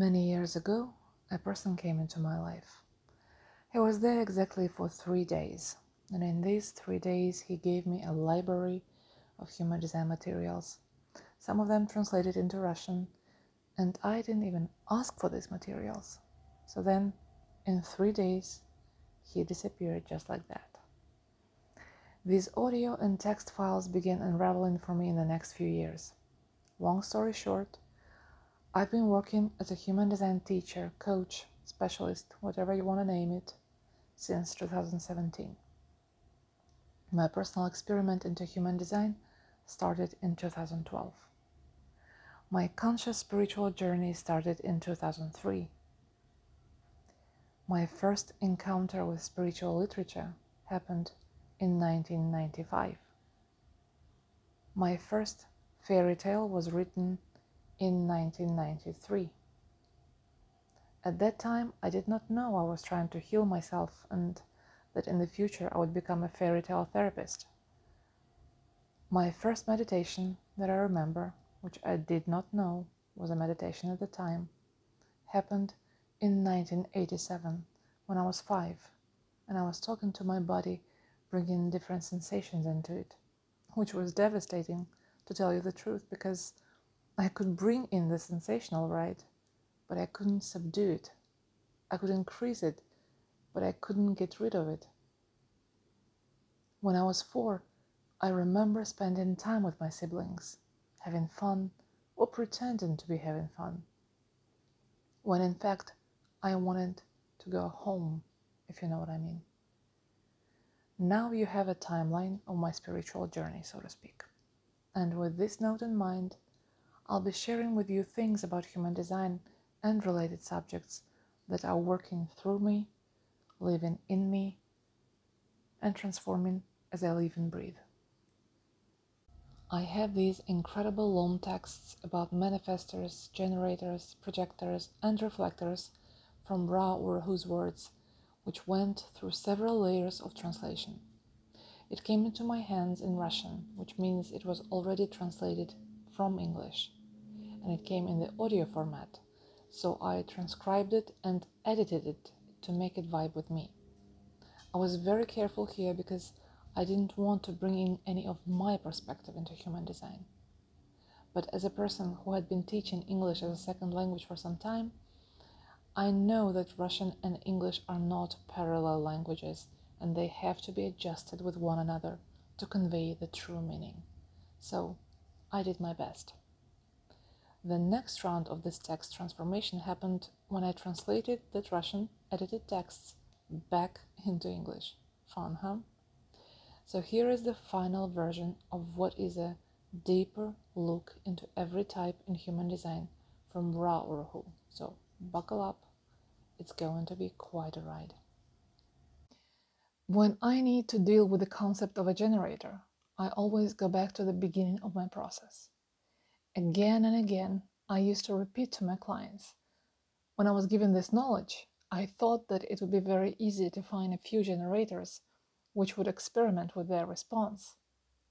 Many years ago, a person came into my life. He was there exactly for three days, and in these three days, he gave me a library of human design materials, some of them translated into Russian, and I didn't even ask for these materials. So then, in three days, he disappeared just like that. These audio and text files began unraveling for me in the next few years. Long story short, I've been working as a human design teacher, coach, specialist, whatever you want to name it, since 2017. My personal experiment into human design started in 2012. My conscious spiritual journey started in 2003. My first encounter with spiritual literature happened in 1995. My first fairy tale was written in 1993. At that time, I did not know I was trying to heal myself and that in the future I would become a fairy tale therapist. My first meditation that I remember, which I did not know was a meditation at the time, happened in 1987 when I was five and I was talking to my body bringing different sensations into it, which was devastating to tell you the truth because I could bring in the sensational right, but I couldn't subdue it. I could increase it, but I couldn't get rid of it. When I was four, I remember spending time with my siblings, having fun or pretending to be having fun, when in fact I wanted to go home, if you know what I mean. Now you have a timeline of my spiritual journey, so to speak. And with this note in mind, I'll be sharing with you things about human design and related subjects that are working through me, living in me, and transforming as I live and breathe. I have these incredible long texts about manifestors, generators, projectors, and reflectors from Ra Uru Hu's words which went through several layers of translation. It came into my hands in Russian, which means it was already translated from English, and it came in the audio format, so I transcribed it and edited it to make it vibe with me. I was very careful here because I didn't want to bring in any of my perspective into human design. But as a person who had been teaching English as a second language for some time, I know that Russian and English are not parallel languages and they have to be adjusted with one another to convey the true meaning. So I did my best. The next round of this text transformation happened when I translated the Russian edited texts back into English. Fun, huh? So here is the final version of what is a deeper look into every type in human design from Ra Uru Hu. So buckle up, it's going to be quite a ride. When I need to deal with the concept of a generator, I always go back to the beginning of my process. Again and again, I used to repeat to my clients. When I was given this knowledge, I thought that it would be very easy to find a few generators which would experiment with their response,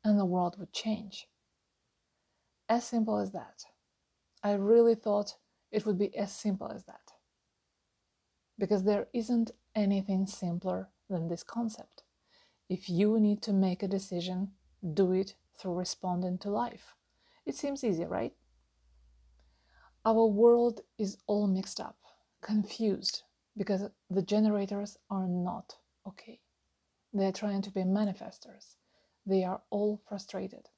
and the world would change. As simple as that. I really thought it would be as simple as that. Because there isn't anything simpler than this concept. If you need to make a decision, do it through responding to life. It seems easy, right? Our world is all mixed up, confused, because the generators are not okay. They are trying to be manifestors. They are all frustrated.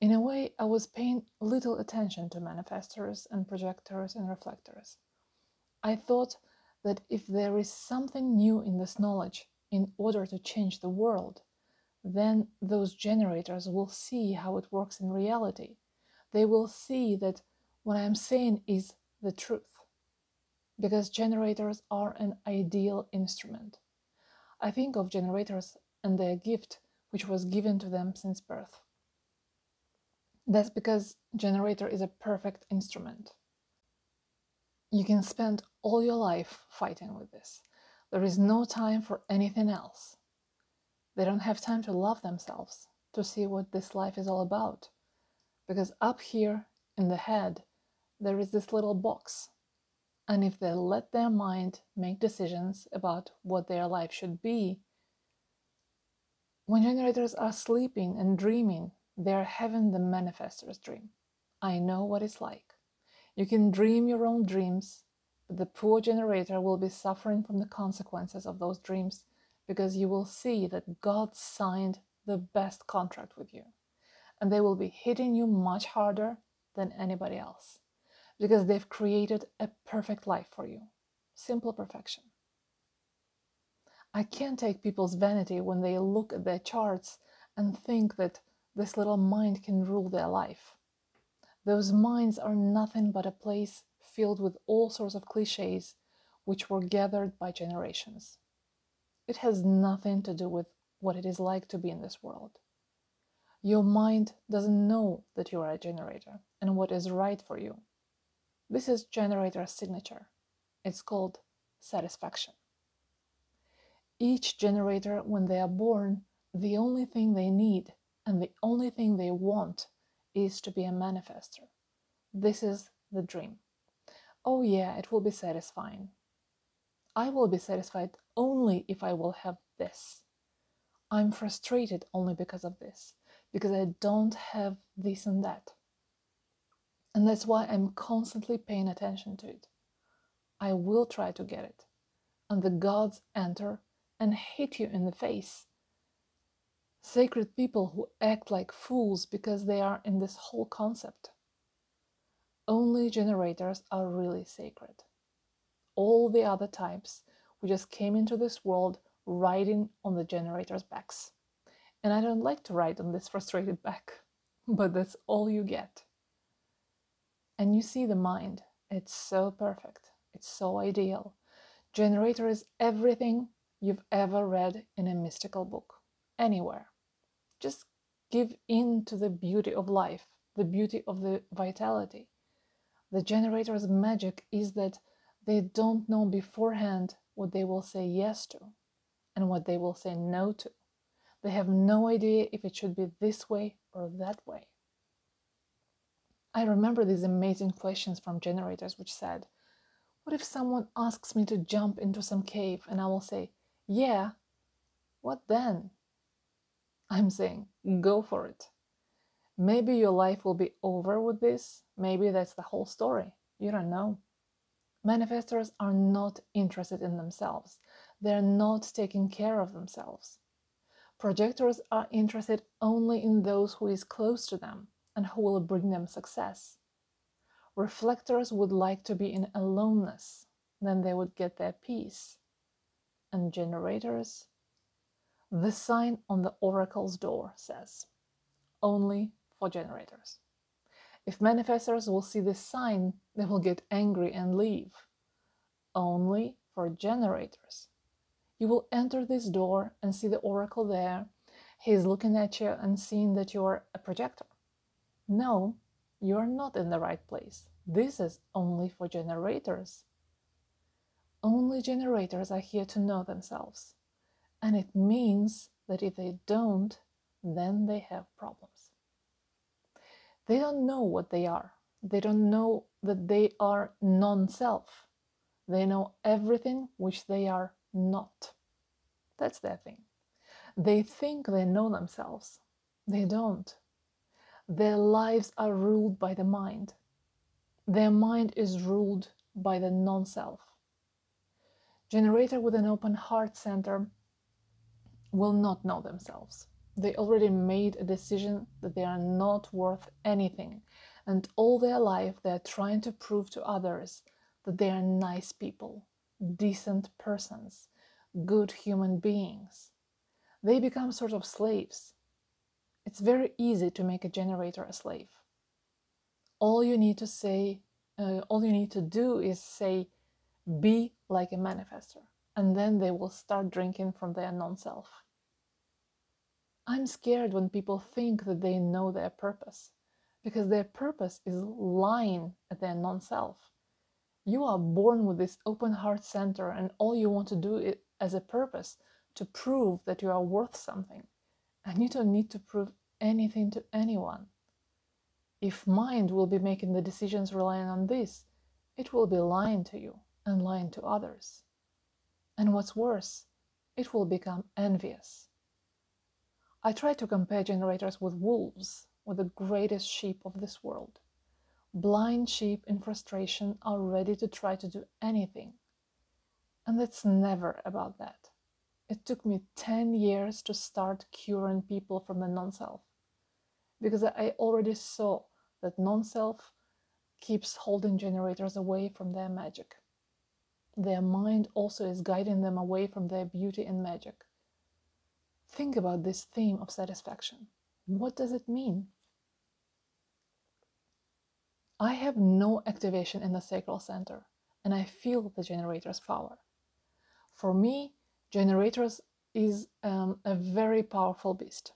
In a way, I was paying little attention to manifestors and projectors and reflectors. I thought that if there is something new in this knowledge in order to change the world, then those generators will see how it works in reality. They will see that what I am saying is the truth. Because generators are an ideal instrument. I think of generators and their gift, which was given to them since birth. That's because generator is a perfect instrument. You can spend all your life fighting with this. There is no time for anything else. They don't have time to love themselves, to see what this life is all about. Because up here in the head, there is this little box And if they let their mind make decisions about what their life should be, when generators are sleeping and dreaming, they are having the manifestor's dream. I know what it's like. You can dream your own dreams, but the poor generator will be suffering from the consequences of those dreams because you will see that God signed the best contract with you. And they will be hitting you much harder than anybody else because they've created a perfect life for you. Simple perfection. I can't take people's vanity when they look at their charts and think that this little mind can rule their life. Those minds are nothing but a place filled with all sorts of cliches which were gathered by generations. It has nothing to do with what it is like to be in this world. Your mind doesn't know that you are a generator and what is right for you. This is generator's signature. It's called satisfaction. Each generator, when they are born, the only thing they need and the only thing they want is to be a manifestor. This is the dream. Oh, yeah, it will be satisfying. I will be satisfied only if I will have this. I'm frustrated only because of this, because I don't have this and that. And that's why I'm constantly paying attention to it. I will try to get it. And the gods enter and hit you in the face. Sacred people who act like fools because they are in this whole concept. Only generators are really sacred. All the other types, we just came into this world riding on the generators' backs. And I don't like to ride on this frustrated back, but that's all you get. And you see the mind. It's so perfect. It's so ideal. Generator is everything you've ever read in a mystical book, anywhere. Just give in to the beauty of life, the beauty of the vitality. The generator's magic is that they don't know beforehand what they will say yes to and what they will say no to. They have no idea if it should be this way or that way. I remember these amazing questions from generators which said, What if someone asks me to jump into some cave and I will say, Yeah, what then? I'm saying, Go for it. Maybe your life will be over with this. Maybe that's the whole story. You don't know. Manifestors are not interested in themselves, they're not taking care of themselves. Projectors are interested only in those who is close to them and who will bring them success. Reflectors would like to be in aloneness, then they would get their peace. And generators, the sign on the oracle's door says, only for generators. If manifestors will see this sign, they will get angry and leave. Only for generators. You will enter this door and see the oracle there. He is looking at you and seeing that you are a projector. No, you are not in the right place. This is only for generators. Only generators are here to know themselves. And it means that if they don't, then they have problems. They don't know what they are. They don't know that they are non self. They know everything which they are not. That's their thing. They think they know themselves. They don't. Their lives are ruled by the mind. Their mind is ruled by the non self. Generator with an open heart center will not know themselves. They already made a decision that they are not worth anything, and all their life they are trying to prove to others that they are nice people, decent persons, good human beings. They become sort of slaves it's very easy to make a generator a slave. All you need to say, uh, all you need to do is say, be like a manifestor, and then they will start drinking from their non self. I'm scared when people think that they know their purpose, because their purpose is lying at their non self. You are born with this open heart center, and all you want to do is, as a purpose to prove that you are worth something and you don't need to prove anything to anyone. If mind will be making the decisions relying on this, it will be lying to you and lying to others. And what's worse, it will become envious. I try to compare generators with wolves, with the greatest sheep of this world. Blind sheep in frustration are ready to try to do anything. And it's never about that. It took me 10 years to start curing people from the non self because I already saw that non self keeps holding generators away from their magic. Their mind also is guiding them away from their beauty and magic. Think about this theme of satisfaction. What does it mean? I have no activation in the sacral center and I feel the generator's power. For me, generators is um, a very powerful beast.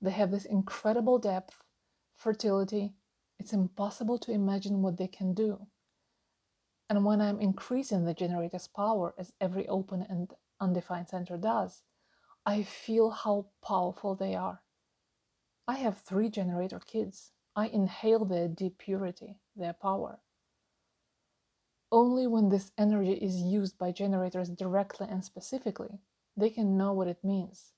They have this incredible depth, fertility. It's impossible to imagine what they can do. And when I'm increasing the generator's power, as every open and undefined center does, I feel how powerful they are. I have three generator kids. I inhale their deep purity, their power. Only when this energy is used by generators directly and specifically, they can know what it means.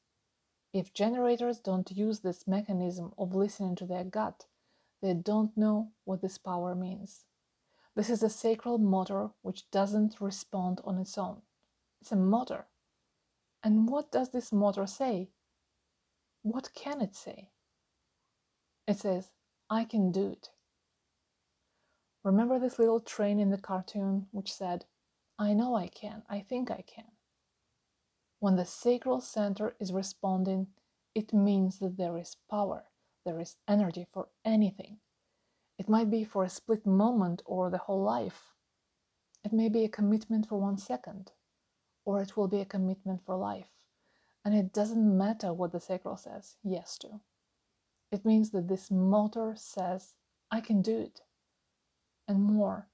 If generators don't use this mechanism of listening to their gut, they don't know what this power means. This is a sacral motor which doesn't respond on its own. It's a motor. And what does this motor say? What can it say? It says, I can do it. Remember this little train in the cartoon which said, I know I can, I think I can. When the sacral center is responding, it means that there is power, there is energy for anything. It might be for a split moment or the whole life. It may be a commitment for one second, or it will be a commitment for life. And it doesn't matter what the sacral says yes to. It means that this motor says, I can do it and more.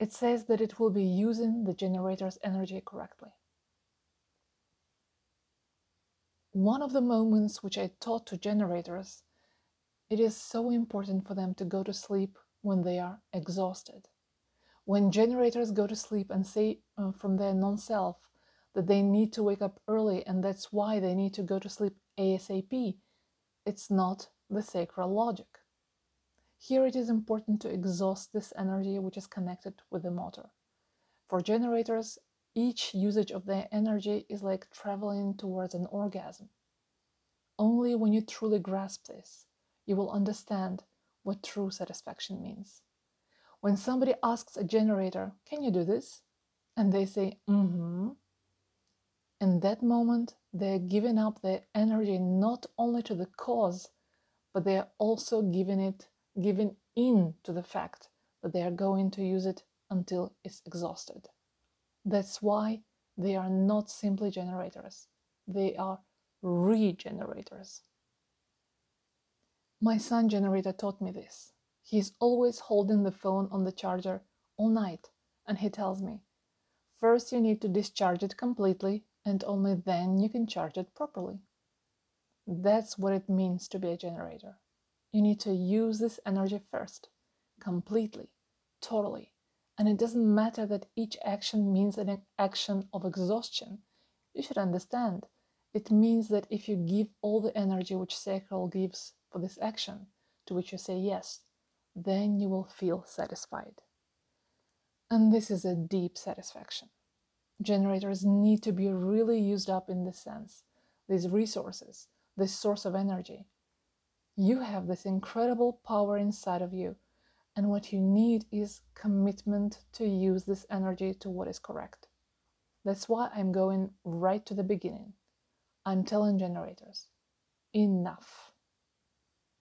It says that it will be using the generator's energy correctly. One of the moments which I taught to generators, it is so important for them to go to sleep when they are exhausted. When generators go to sleep and say uh, from their non self that they need to wake up early and that's why they need to go to sleep ASAP, it's not the sacral logic. Here it is important to exhaust this energy which is connected with the motor. For generators, each usage of their energy is like traveling towards an orgasm. Only when you truly grasp this, you will understand what true satisfaction means. When somebody asks a generator, Can you do this? and they say, Mm hmm. In that moment, they're giving up their energy not only to the cause, but they are also giving it giving in to the fact that they are going to use it until it's exhausted. That's why they are not simply generators, they are regenerators. My son generator taught me this. He's always holding the phone on the charger all night, and he tells me, First, you need to discharge it completely, and only then you can charge it properly. That's what it means to be a generator. You need to use this energy first, completely, totally. And it doesn't matter that each action means an action of exhaustion. You should understand. It means that if you give all the energy which sacral gives for this action, to which you say yes, then you will feel satisfied. And this is a deep satisfaction. Generators need to be really used up in this sense, these resources, this source of energy, you have this incredible power inside of you, and what you need is commitment to use this energy to what is correct. That's why I'm going right to the beginning. I'm telling generators enough.